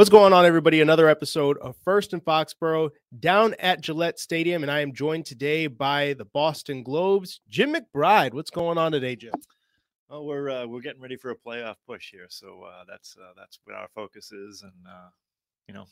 What's going on, everybody? Another episode of First and Foxborough down at Gillette Stadium, and I am joined today by the Boston Globes, Jim McBride. What's going on today, Jim? Well, we're uh, we're getting ready for a playoff push here, so uh, that's uh, that's what our focus is, and uh, you know,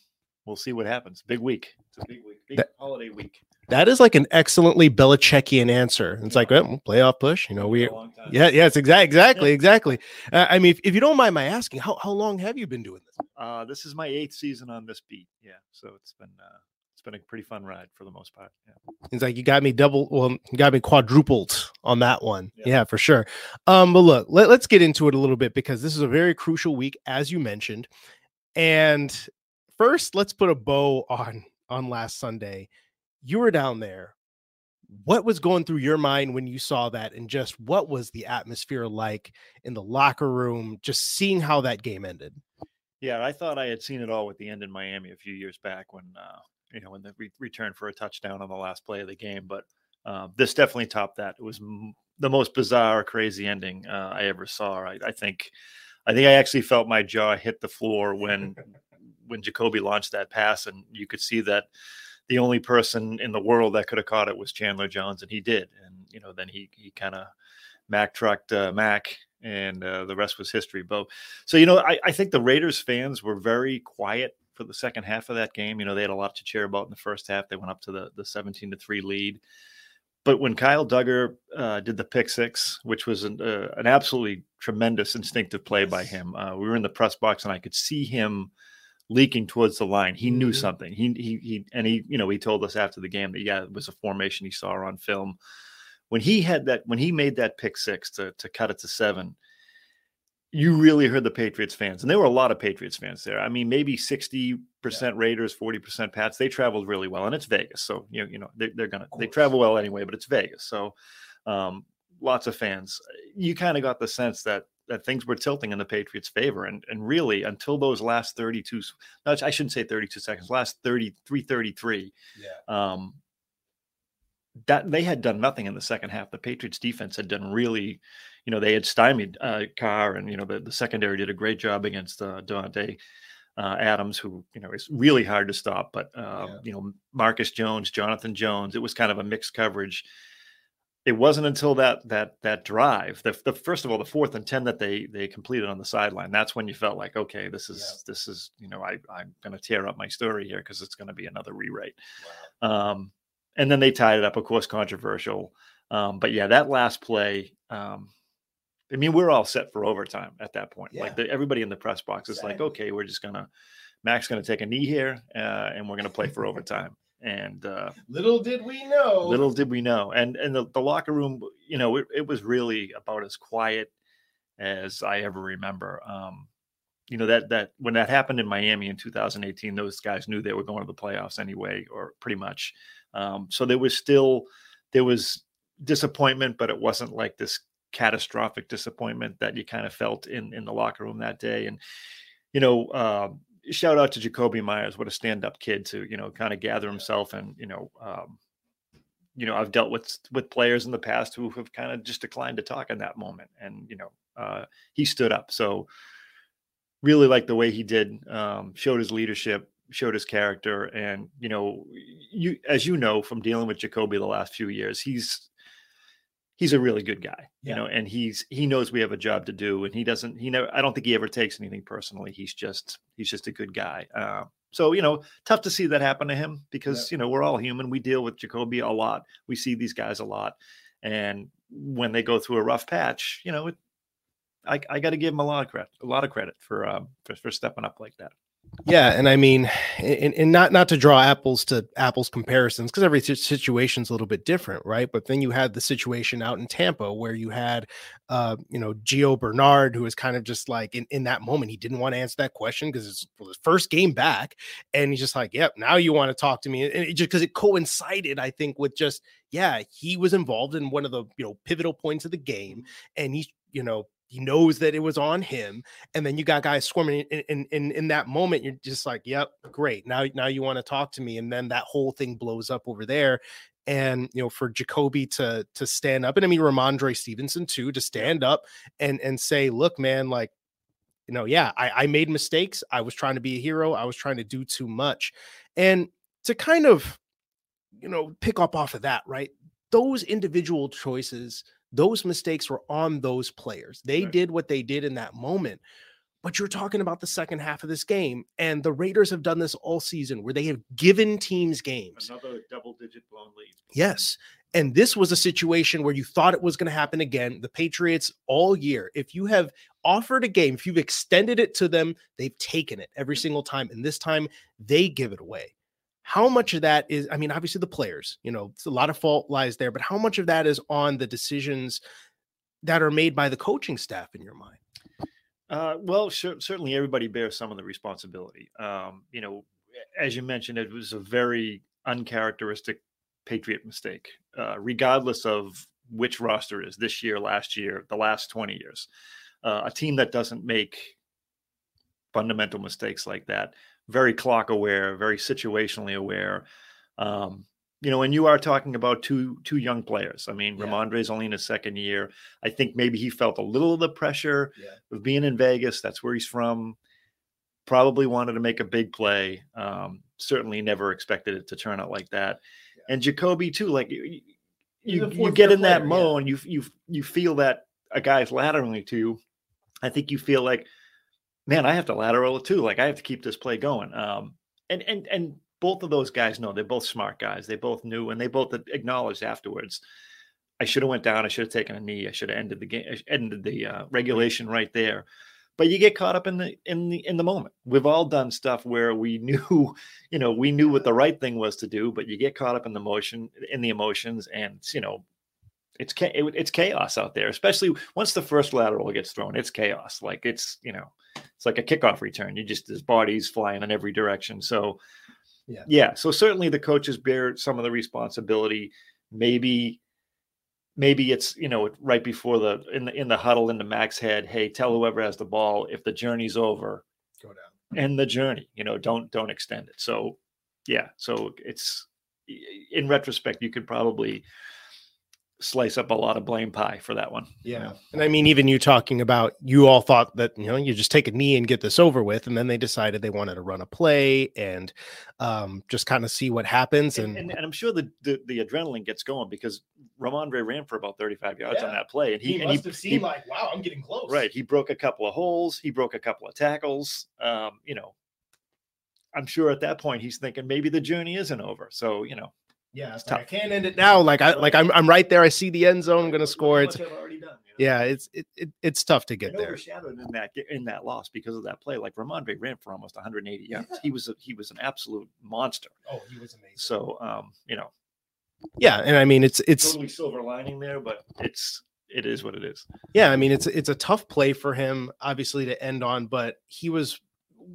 we'll see what happens. Big week. It's a big week. Big That- holiday week. That is like an excellently Belichickian answer. It's like, well, playoff push. You know, we, For a long time. yeah, yeah, it's exactly, exactly, Yeah. exactly. Uh, I mean, if, if you don't mind my asking, how, how long have you been doing this? Uh, this is my eighth season on this beat. Yeah, so it's been uh, it's been a pretty fun ride for the most part. Yeah. It's like you got me double, well, you got me quadrupled on that one. Yeah. Yeah, for sure. Um, but look, let, let's get into it a little bit because this is a very crucial week, as you mentioned. And first, let's put a bow on on last Sunday. You were down there. What was going through your mind when you saw that, and just what was the atmosphere like in the locker room? Just seeing how that game ended. Yeah, I thought I had seen it all with the end in Miami a few years back when uh, you know when the re- return for a touchdown on the last play of the game. But uh, this definitely topped that. It was m- the most bizarre, crazy ending uh, I ever saw. I, I think, I think I actually felt my jaw hit the floor when when Jakobi launched that pass, and you could see that the only person in the world that could have caught it was Chandler Jones, and he did. And you know, then he he kind of Mac trucked uh, Mac, and uh, the rest was history. Bo. So you know, I, I think the Raiders fans were very quiet for the second half of that game. You know, they had a lot to cheer about in the first half. They went up to the the seventeen to three lead. But when Kyle Dugger uh, did the pick six, which was an, uh, an absolutely tremendous instinctive play by him, uh, we were in the press box and I could see him leaking towards the line. He knew Mhm. something. He he he and he you know he told us after the game that yeah it was a formation he saw on film. When he had that when he made that pick six to to cut it to seven, you really heard the Patriots fans, and there were a lot of Patriots fans there. I mean, maybe sixty percent Raiders, forty percent Pats. They traveled really well, and it's Vegas, so you know, you know they, they're gonna they travel well anyway. But it's Vegas, so um, lots of fans. You kind of got the sense that that things were tilting in the Patriots' favor, and and really until those last thirty two, no, I shouldn't say thirty two seconds, last 33, 33, Yeah. um, that they had done nothing in the second half. The Patriots defense had done really, you know, they had stymied uh, Carr, and you know the, the secondary did a great job against uh, Davante uh, Adams, who you know is really hard to stop. But uh, Yeah. you know Marcus Jones, Jonathan Jones, it was kind of a mixed coverage. It wasn't until that that that drive, the, the first of all, the fourth and ten that they they completed on the sideline. That's when you felt like, okay, this is this is you know I I'm going to tear up my story here because it's going to be another rewrite. Um, and then they tied it up, of course, controversial. Um, but yeah, that last play, um, I mean, we're all set for overtime at that point. Yeah. Like the, everybody in the press box is like, okay, we're just gonna, Mac's gonna take a knee here, uh, and we're gonna play for overtime. And uh, Little did we know. little did we know, and and the, the locker room, you know, it, it was really about as quiet as I ever remember. Um, you know that that when that happened in Miami in 2018, those guys knew they were going to the playoffs anyway, or pretty much. Um, so there was still there was disappointment, but it wasn't like this catastrophic disappointment that you kind of felt in in the locker room that day. And you know, uh, shout out to Jakobi Meyers, what a stand up kid to you know kind of gather himself and you know. Um, you know, I've dealt with with players in the past who have kind of just declined to talk in that moment, and you know, uh, he stood up. So really like the way he did. Um, showed his leadership, showed his character, and you know, you as you know from dealing with Jakobi the last few years, he's he's a really good guy, you know, and he's he knows we have a job to do, and he doesn't. He never. I don't think he ever takes anything personally. He's just he's just a good guy. Uh, so you know, tough to see that happen to him because you know we're all human. We deal with Jakobi a lot. We see these guys a lot, and when they go through a rough patch, you know, it, I, I got to give him a lot of credit, a lot of credit for um, for, for stepping up like that. Yeah, and I mean, and, not not to draw apples to apples comparisons because every si- situation's a little bit different, right? But then you had the situation out in Tampa where you had, uh, you know, Gio Bernard, who was kind of just like in, in that moment he didn't want to answer that question because it's well, his first game back, and he's just like, "Yep, now you want to talk to me," and it, just because it coincided, I think, with just yeah, he was involved in one of the you know pivotal points of the game, and he's you know he knows that it was on him and then you got guys swarming in in in, in that moment you're just like yep great now now you want to talk to me and then that whole thing blows up over there and you know for Jakobi to to stand up and I mean Rhamondre Stevenson too to stand up and and say look man like you know yeah I I made mistakes I was trying to be a hero I was trying to do too much and to kind of you know pick up off of that right those individual choices those mistakes were on those players. They Right. did what they did in that moment. But you're talking about the second half of this game, and the Raiders have done this all season where they have given teams games. Another double-digit blown lead. Yes. And this was a situation where you thought it was going to happen again. The Patriots all year, if you have offered a game, if you've extended it to them, they've taken it every mm. single time. And this time they give it away. How much of that is, I mean, obviously the players, you know, a lot of fault lies there, but how much of that is on the decisions that are made by the coaching staff in your mind? Uh, well, cer- certainly everybody bears some of the responsibility. Um, you know, as you mentioned, it was a very uncharacteristic Patriot mistake, uh, regardless of which roster is this year, last year, the last 20 years. Uh, a team that doesn't make fundamental mistakes like that, very clock aware, very situationally aware. Um, you know, and you are talking about two two young players. I mean, Yeah. Rhamondre's only in his second year. I think maybe he felt a little of the pressure of being in Vegas. That's where he's from. Probably wanted to make a big play. Um, certainly never expected it to turn out like that. And Jakobi too. Like you, you, you get in that player, yeah. mode. You you you feel that a guy's lateraling to you. I think you feel like, man, I have to lateral it too. Like I have to keep this play going. Um, and and and both of those guys know they're both smart guys. They both knew, and they both acknowledged afterwards. I should have went down. I should have taken a knee. I should have ended the game, ended the uh, regulation right there. But you get caught up in the in the in the moment. We've all done stuff where we knew, you know, we knew what the right thing was to do, but you get caught up in the motion, in the emotions, and you know, it's it's chaos out there. Especially once the first lateral gets thrown, it's chaos. Like it's you know, it's like a kickoff return. You just there's bodies flying in every direction. So Yeah. yeah. So certainly the coaches bear some of the responsibility. Maybe maybe it's you know right before the in the in the huddle in the max head hey tell whoever has the ball if the journey's over Go down. end the journey you know don't don't extend it so yeah so it's in retrospect you could probably slice up a lot of blame pie for that one Yeah. And I mean, even you talking about you all thought that, you know, you just take a knee and get this over with. And then they decided they wanted to run a play and um, just kind of see what happens. and, And, and, and I'm sure the, the the adrenaline gets going because Rhamondre ran for about 35 yards on that play, and he, he, and must he, have seen he- like, wow, I'm getting close. right he broke a couple of holes, he broke a couple of tackles. Um, you know, I'm sure at that point he's thinking maybe the journey isn't over. So you know, Yeah. It's like, I can't end it now. Like I like I'm I'm right there. I see the end zone. I'm gonna score. It's already done. yeah, it's it, it it's tough to get And there. overshadowed in that in that loss because of that play. Like Rhamondre ran for almost 180 yards. He was a, he was an absolute monster. Oh, he was amazing. So um, you know, Yeah, and I mean it's it's totally silver lining there, but it's it is what it is. yeah, I mean it's it's a tough play for him, obviously, to end on, but he was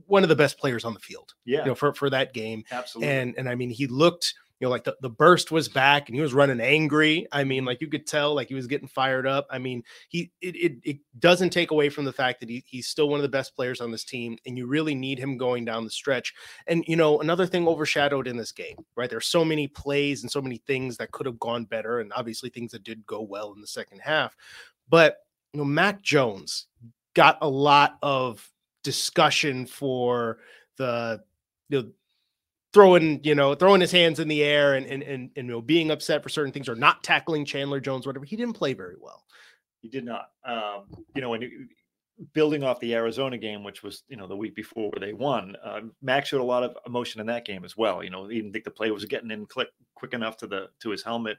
one of the best players on the field, Yeah, you know, for for that game. absolutely. And and I mean he looked, you know, like the, the burst was back and he was running angry. I mean, like you could tell like he was getting fired up. I mean, he it it, it doesn't take away from the fact that he, he's still one of the best players on this team, and you really need him going down the stretch. And you know, another thing overshadowed in this game, right? There's so many plays and so many things that could have gone better, and obviously things that did go well in the second half. But you know, Mac Jones got a lot of discussion for the you know throwing you know throwing his hands in the air and and and, and you know being upset for certain things or not tackling Chandler Jones whatever he didn't play very well. He did not. Um, you know, you, building off the Arizona game, which was you know the week before where they won, uh, Max showed a lot of emotion in that game as well. You know, he didn't think the play was getting in quick quick enough to the to his helmet,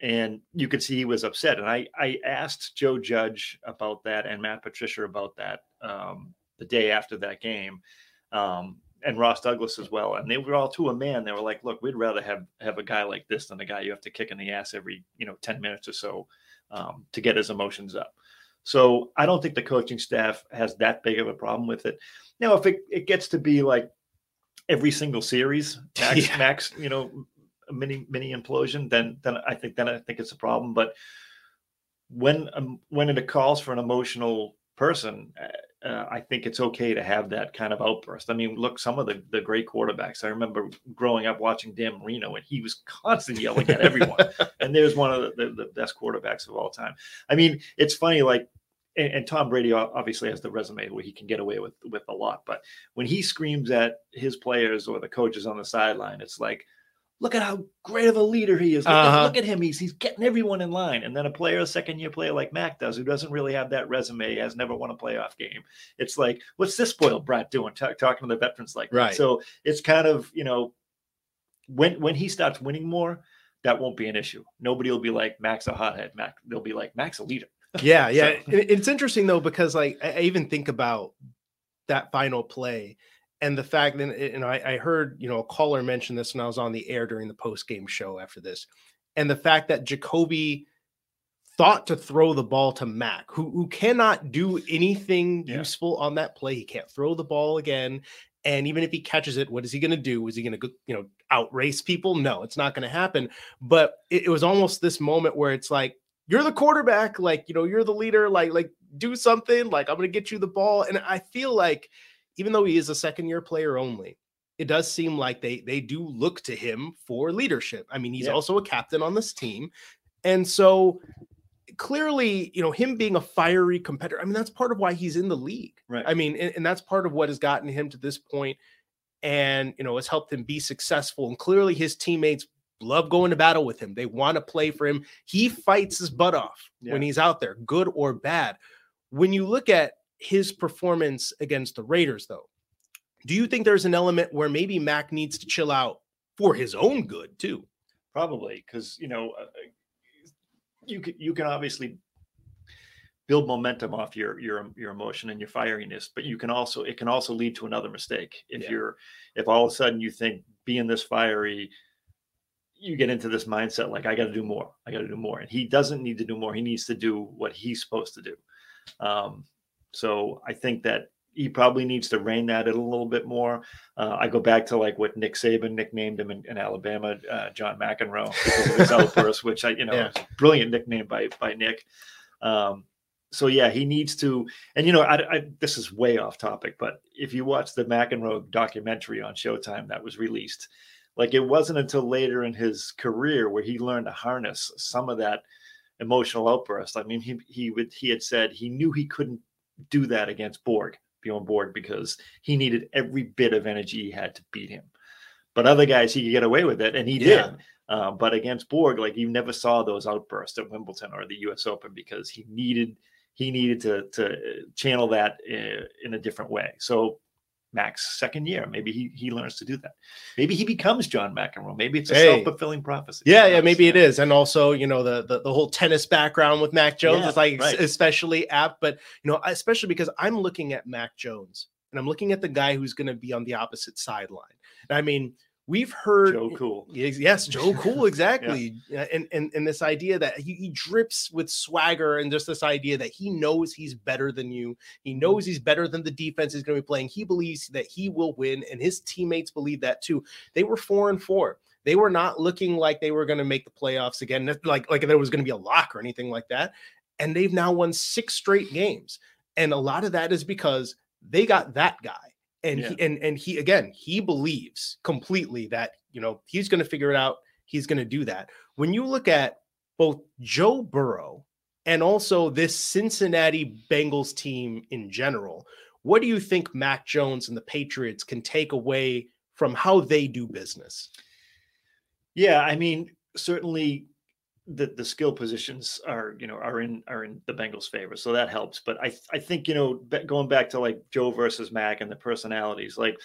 and you could see he was upset. And I I asked Joe Judge about that and Matt Patricia about that um, the day after that game. Um, and Ross Douglas as well, and they were all to a man. They were like, "Look, we'd rather have have a guy like this than a guy you have to kick in the ass every you know ten minutes or so um, to get his emotions up." So I don't think the coaching staff has that big of a problem with it. Now, if it, it gets to be like every single series, max, yeah. max, you know, mini mini implosion, then then I think then I think it's a problem. But when um, when it calls for an emotional person, uh, I think it's okay to have that kind of outburst. I mean, look, some of the, the great quarterbacks. I remember growing up watching Dan Marino, and he was constantly yelling at everyone. and there's one of the, the, the, best quarterbacks of all time. I mean, it's funny, like, and, and, Tom Brady obviously has the resume where he can get away with with a lot. But when he screams at his players or the coaches on the sideline, it's like, look at how great of a leader he is. Look, uh-huh. at, look, at, him. He's he's getting everyone in line. And then a player, a second year player like Mac does, who doesn't really have that resume, has never won a playoff game. It's like, what's this spoiled brat doing? T- talking to the veterans like right. That. So it's kind of you know, when when he starts winning more, that won't be an issue. Nobody will be like Mac's a hothead. Mac, they'll be like Mac's a leader. Yeah, yeah. so. It's interesting though because like I even think about that final play and the fact that eh, and I, I heard you know a caller mention this when I was on the air during the post game show after this, and the fact that Jakobi thought to throw the ball to Mac, who who cannot do anything yeah. useful on that play. He can't throw the ball again. And even if he catches it, what is he going to do? Is he going to, you know, outrace people? No, it's not going to happen. But it, it was almost this moment where it's like, you're the quarterback, like, you know, you're the leader, like, like do something, like I'm going to get you the ball. And I feel like even though he is a second year player only, it does seem like they they do look to him for leadership. I mean, he's yeah. also a captain on this team. And so clearly, you know, him being a fiery competitor, I mean, that's part of why he's in the league. Right. I mean, and, and that's part of what has gotten him to this point and, you know, has helped him be successful. And clearly his teammates love going to battle with him. They want to play for him. He fights his butt off yeah. when he's out there, good or bad. When you look at his performance against the Raiders, though, do you think there's an element where maybe Mac needs to chill out for his own good too? Probably, because you know, uh, you can you can obviously build momentum off your your your emotion and your fieriness, but you can also it can also lead to another mistake if yeah. you're if all of a sudden you think being this fiery you get into this mindset like I got to do more. I got to do more. And he doesn't need to do more. He needs to do what he's supposed to do. Um, so I think that he probably needs to rein that in a little bit more. Uh, I go back to like what Nick Saban nicknamed him in, in Alabama, uh, John McEnroe, because of his outburst, which I, you know, yeah. brilliant nickname by by Nick. Um, so yeah, he needs to. And you know, I, I, this is way off topic, but if you watch the McEnroe documentary on Showtime that was released, like it wasn't until later in his career where he learned to harness some of that emotional outburst. I mean, he he would he had said he knew he couldn't do that against Borg, Bjorn Borg, because he needed every bit of energy he had to beat him. But other guys, he could get away with it, and he yeah. did. Uh, but against Borg, like you never saw those outbursts at Wimbledon or the U.S. Open because he needed he needed to to channel that uh, in a different way. So Mac's second year. Maybe he he learns to do that. Maybe he becomes John McEnroe. Maybe it's a hey. self fulfilling prophecy. Yeah, yeah, maybe it is. And also, you know, the, the the whole tennis background with Mac Jones yeah, is like right. especially apt. But you know, especially because I'm looking at Mac Jones and I'm looking at the guy who's going to be on the opposite sideline. I mean, we've heard Joe Cool. Yes, Joe Cool, exactly. yeah. And, and and this idea that he, he drips with swagger and just this idea that he knows he's better than you. He mm-hmm. knows he's better than the defense he's going to be playing. He believes that he will win, and his teammates believe that too. They were four and four. They were not looking like they were going to make the playoffs again, like like there was going to be a lock or anything like that. And they've now won six straight games, and a lot of that is because they got that guy and yeah. he and and he again he believes completely that you know he's going to figure it out he's going to do that when you look at both joe burrow and also this cincinnati bengals team in general What do you think Mac Jones and the Patriots can take away from how they do business? Yeah, I mean, certainly the the skill positions are you know are in are in the Bengals' favor, so that helps. But I I think you know going back to like Joe versus Mac and the personalities, like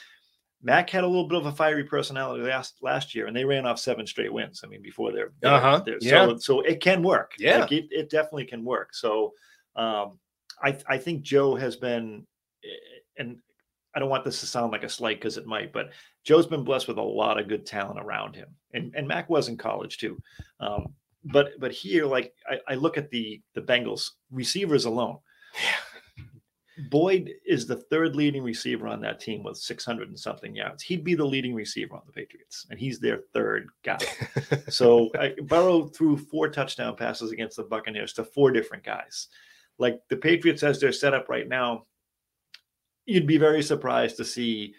Mac had a little bit of a fiery personality last last year, and they ran off seven straight wins. I mean, before they're, uh-huh. Yeah. So, so it can work. Yeah, like it, it definitely can work. So, um, I I think Joe has been, eh, and I don't want this to sound like a slight because it might, but Joe's been blessed with a lot of good talent around him, and and Mac was in college too. Um, but but here, like I, I look at the the Bengals receivers alone. Boyd is the third leading receiver on that team with 600 and something yards. He'd be the leading receiver on the Patriots, and he's their third guy. so I, Burrow threw four touchdown passes against the Buccaneers to four different guys. Like the Patriots, as they're set up right now, you'd be very surprised to see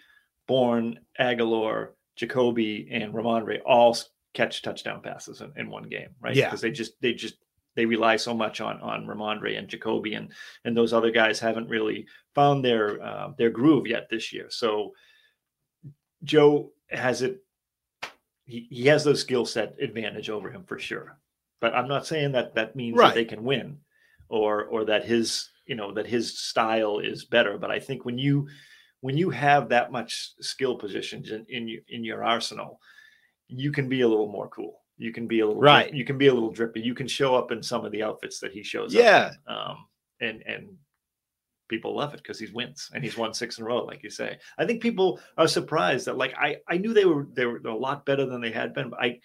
Bourne, Agholor, Jakobi, and Rhamondre all catch touchdown passes in, in one game, right? Yeah. Because they just they just they rely so much on on Rhamondre and Jakobi and and those other guys haven't really found their uh, their groove yet this year. So Joe has it. He, he has those skill set advantage over him for sure. But I'm not saying that that means Right. that they can win, or or that his you know that his style is better. But I think when you when you have that much skill positions in in, in your arsenal, you can be a little more cool. You can be a little Right. You can be a little drippy. You can show up in some of the outfits that he shows Yeah. up. in. Um, and and people love it because he wins and he's won six in a row, like you say. I think people are surprised that like I I knew they were they were a lot better than they had been, but I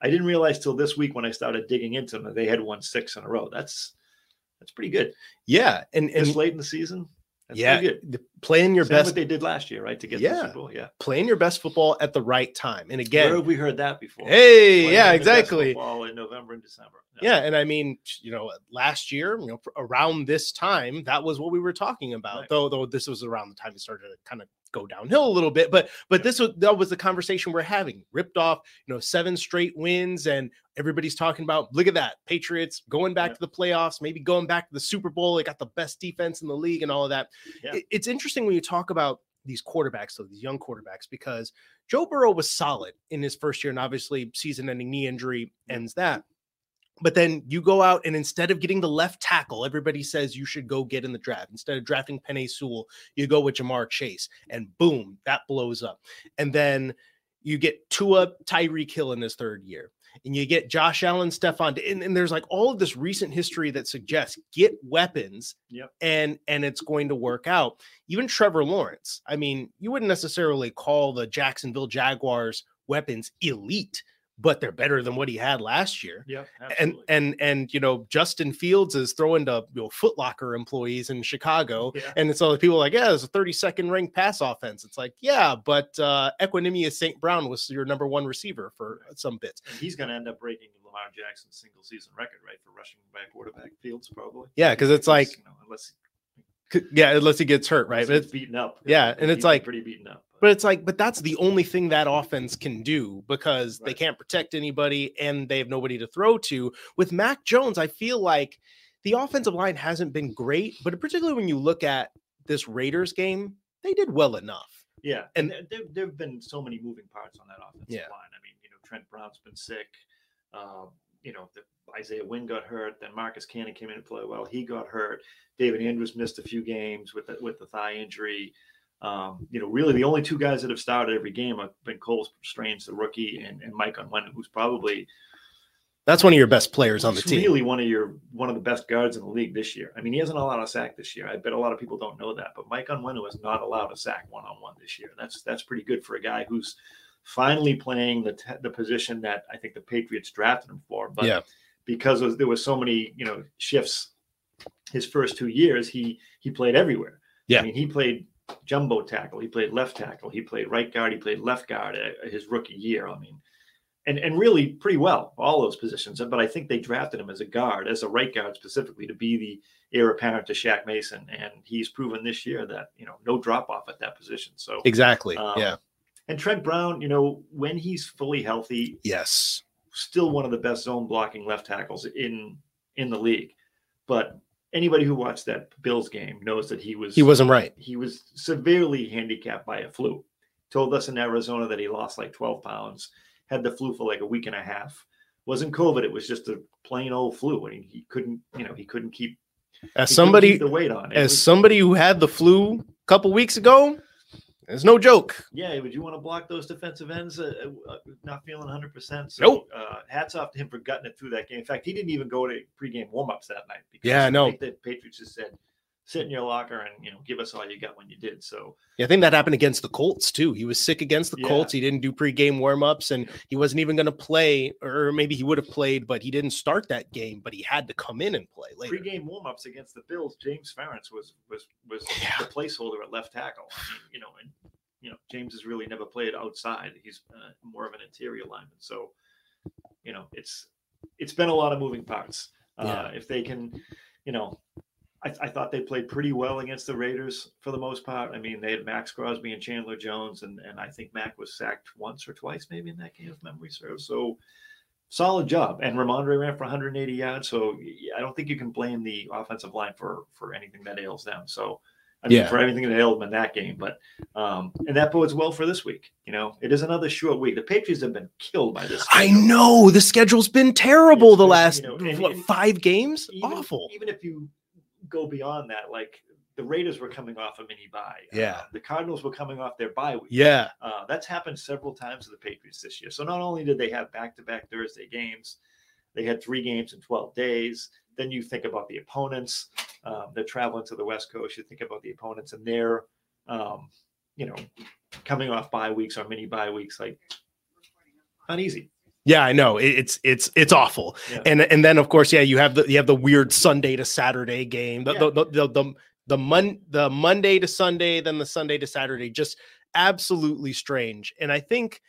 I didn't realize till this week when I started digging into them that they had won six in a row. That's that's pretty good. Yeah, and and This late in the season, that's yeah, playing your Same best what they did last year, right? To get Yeah. Super Bowl. Yeah. playing your best football at the right time. And again, Where have we heard that before? hey, Playing yeah, exactly. football in November and December. Yeah, and I mean, you know, last year, you know, around this time, that was what we were talking about. Right. Though, though this was around the time it started to kind of go downhill a little bit. But, but this was that was the conversation we're having. Ripped off, you know, seven straight wins, and everybody's talking about. Look at that, Patriots going back Yeah. to the playoffs, maybe going back to the Super Bowl. They got the best defense in the league, and all of that. Yeah. It- it's interesting when you talk about these quarterbacks, so these young quarterbacks, because Joe Burrow was solid in his first year, and obviously season-ending knee injury ends that. But then you go out and instead of getting the left tackle, everybody says you should go get in the draft. Instead of drafting Penei Sewell, you go with Ja'Marr Chase, and boom, that blows up. And then you get Tua Tyreek Hill in his third year, and you get Josh Allen, Stefon, and, and there's like all of this recent history that suggests get weapons, Yep. and and it's going to work out. Even Trevor Lawrence, I mean, you wouldn't necessarily call the Jacksonville Jaguars weapons elite, but they're better than what he had last year Yeah. and absolutely. and and you know Justin Fields is throwing to you know Foot Locker employees in Chicago, Yeah. and it's all the people like, yeah, it's a 32nd ranked pass offense. It's like, yeah, but uh St. Brown was your number one receiver for some bits. And he's going to end up breaking Lamar Jackson's single season record, right, for rushing by quarterback fields, probably. Yeah, because it's like- you know, unless, Yeah, unless he gets hurt, right? But it's, beaten up. yeah, and it's like- pretty beaten up. but it's like, but that's the only thing that offense can do because they can't protect anybody and they have nobody to throw to. With Mac Jones, I feel like the offensive line hasn't been great, but particularly when you look at this Raiders game, they did well enough. Yeah, And- and there, there have been so many moving parts on that offensive Yeah. line. I mean, you know, Trent Brown's been sick. Um, you know, the, Isaiah Wynn got hurt. Then Marcus Cannon came in and played well. He got hurt. David Andrews missed a few games with the, with the thigh injury. Um, you know, really the only two guys that have started every game have been Cole Strange, the rookie, and, and Mike Onwenu, who's probably That's one of your best players on the team. really one of your one of the best guards in the league this year. I mean, he hasn't allowed a sack this year. I bet a lot of people don't know that, but Mike Onwenu has not allowed a sack one on one this year. That's that's pretty good for a guy who's finally playing the the position that I think the Patriots drafted him for. But Yeah. because of, there was so many you know shifts, his first two years he he played everywhere. Yeah. I mean he played jumbo tackle, he played left tackle, he played right guard, he played left guard uh, his rookie year. I mean and and really pretty well all those positions. But I think they drafted him as a guard, as a right guard specifically, to be the heir apparent to Shaq Mason, and he's proven this year that you know no drop off at that position. So Exactly. um, yeah. And Trent Brown, you know, when he's fully healthy, Yes. still one of the best zone blocking left tackles in in the league. But anybody who watched that Bills game knows that he was He wasn't right. he was severely handicapped by a flu. Told us in Arizona that he lost like 12 pounds, had the flu for like a week and a half. Wasn't COVID, it was just a plain old flu. And he, he couldn't, you know, he couldn't keep, As somebody keep the weight on. It as was- somebody who had the flu a couple weeks ago, it's no joke. yeah, would you want to block those defensive ends uh, uh, not feeling 100%? So Nope. uh, hats off to him for gutting it through that game. In fact, he didn't even go to pregame warmups that night. Because Yeah, I know. the Patriots just said, sit in your locker and, you know, give us all you got when you did. So, Yeah, I think that happened against the Colts too. He was sick against the Yeah. Colts. He didn't do pregame warmups, and he wasn't even going to play, or maybe he would have played, but he didn't start that game. But he had to come in and play later. Pre-game warm-ups against the Bills, James Ferentz was was was Yeah. the placeholder at left tackle. I mean, you know, and you know James has really never played outside. He's uh, more of an interior lineman. So, you know, it's it's been a lot of moving parts. Uh, Yeah. If they can, you know, I, I thought they played pretty well against the Raiders for the most part. I mean, they had Maxx Crosby and Chandler Jones, and and I think Mac was sacked once or twice maybe in that game, if memory serves. So solid job. And Rhamondre ran for 180 yards. So I don't think you can blame the offensive line for for anything that ails them. So I mean, Yeah. for everything that ailed them in that game, but um, and that bodes well for this week. You know, it is another short week. The Patriots have been killed by this. I know the schedule's been terrible It's the been, last you know, and- what, and five games. Even, Awful. Even if you go beyond that, like the Raiders were coming off a mini bye. Yeah. Uh, the Cardinals were coming off their bye week. Yeah, Uh, that's happened several times to the Patriots this year. So not only did they have back-to-back Thursday games, they had three games in 12 days. Then you think about the opponents. Um, they're traveling to the West Coast. You think about the opponents and they're, um, you know, coming off bye weeks or mini bye weeks. Like, not easy. Yeah, I know. It's it's it's awful. Yeah. And and then of course, yeah, you have the you have the weird Sunday to Saturday game. The Yeah. the, the the the the mon the Monday to Sunday, then the Sunday to Saturday, just absolutely strange. And I think,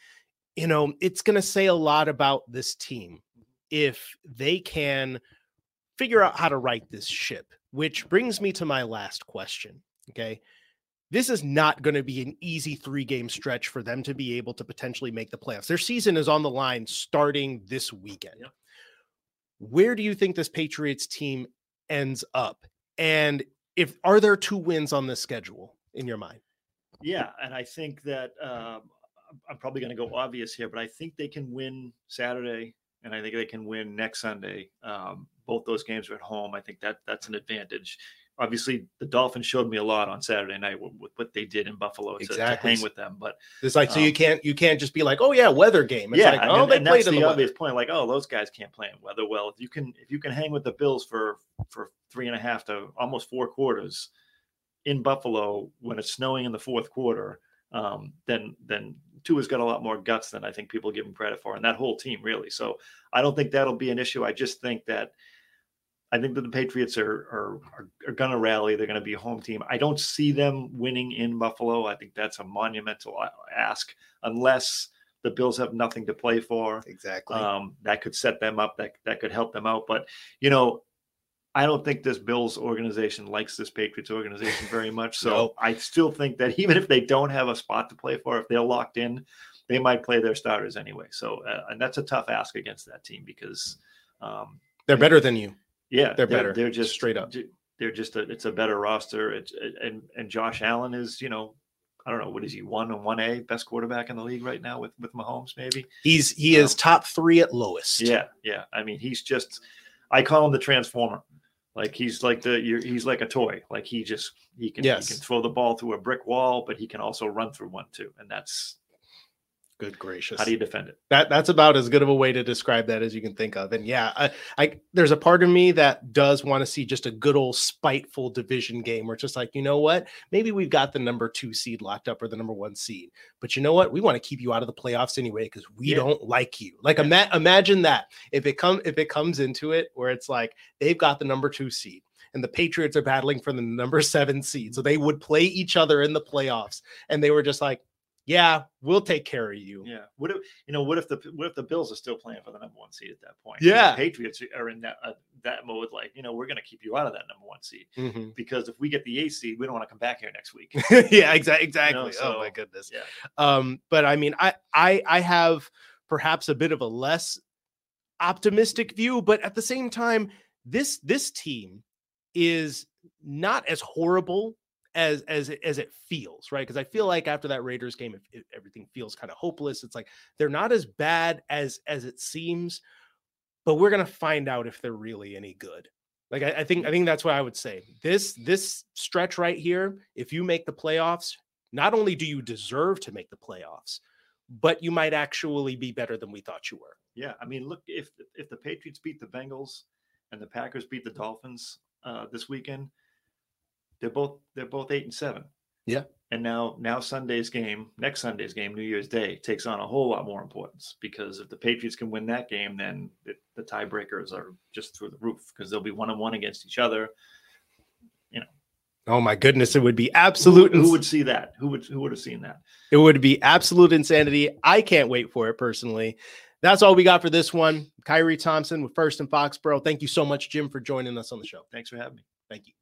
you know, it's gonna say a lot about this team if they can figure out how to right this ship, which brings me to my last question. Okay. This is not going to be an easy three game stretch for them to be able to potentially make the playoffs. Their season is on the line starting this weekend. Yep. Where do you think this Patriots team ends up? And if are there two wins on this schedule in your mind? Yeah, and I think that um, I'm- probably going to go obvious here, but I think they can win Saturday, and I think they can win next Sunday. Um, both those games are at home. I think that that's an advantage. Obviously, the Dolphins showed me a lot on Saturday night with, with what they did in Buffalo to, to Exactly. hang with them. But It's like so you Um, can't you can't just be like, oh yeah, weather game. It's yeah, like, and, oh, they and played that's in the, the obvious point. Like, oh, those guys can't play in weather. Well, if you can, if you can hang with the Bills for for three and a half to almost four quarters in Buffalo when it's snowing in the fourth quarter, um, then then Tua's got a lot more guts than I think people give him credit for, and that whole team really. So I don't think that'll be an issue. I just think that. I think that the Patriots are are are, are going to rally. They're going to be a home team. I don't see them winning in Buffalo. I think that's a monumental ask, unless the Bills have nothing to play for. Exactly. Um, that could set them up. That that could help them out. But you know, I don't think this Bills organization likes this Patriots organization very much. So No. I still think that even if they don't have a spot to play for, if they're locked in, they might play their starters anyway. So uh, and that's a tough ask against that team because. Um, They're better than you. Yeah, They're better, They're just straight up. They're just a. It's a better roster. It's and and Josh Allen is you know, I don't know what is he one and one A best quarterback in the league right now with with Mahomes maybe. He's he is Um, top three at lowest. Yeah, yeah. I mean he's just. I call him the transformer. Like he's like the you're, he's like a toy. Like he just he can Yes. he can throw the ball through a brick wall, but he can also run through one too. And that's Good gracious. how do you defend it? that that's about as good of a way to describe that as you can think of. And yeah, I, I there's a part of me that does want to see just a good old spiteful division game where it's just like, you know what? Maybe we've got the number two seed locked up or the number one seed, but you know what? We want to keep you out of the playoffs anyway because we Yeah. don't like you. Like Yeah. ima- imagine that if it come if it comes into it where it's like they've got the number two seed. And the Patriots are battling for the number seven seed. So they would play each other in the playoffs. And they were just like, yeah, we'll take care of you. Yeah. What if you know? What if the what if the Bills are still playing for the number one seed at that point? Yeah. The Patriots are in that uh, that mode. Like you know, we're going to keep you out of that number one seed Mhm. because if we get the eighth seed, we don't want to come back here next week. yeah, exactly. Exactly. oh my goodness. yeah. Um, but I mean, I I I have perhaps a bit of a less optimistic view, but at the same time, this this team is not as horrible as as as it feels, right? Because I feel like after that Raiders game, if, if everything feels kind of hopeless, it's like they're not as bad as as it seems, but we're gonna find out if they're really any good. Like I, I think I think that's what I would say. This this stretch right here, if you make the playoffs, not only do you deserve to make the playoffs, but you might actually be better than we thought you were. Yeah, I mean, look if if the Patriots beat the Bengals and the Packers beat the Dolphins uh, this weekend, they're both they're both eight and seven. Yeah. And now now Sunday's game, next Sunday's game, New Year's Day, takes on a whole lot more importance because if the Patriots can win that game, then the, the tiebreakers are just through the roof because they'll be one on one against each other. You know. Oh my goodness, it would be absolute. Who, who would see that? Who would who would have seen that? It would be absolute insanity. I can't wait for it personally. That's all we got for this one. Khari Thompson with First and Foxborough. Thank you so much, Jim, for joining us on the show. Thanks for having me. Thank you.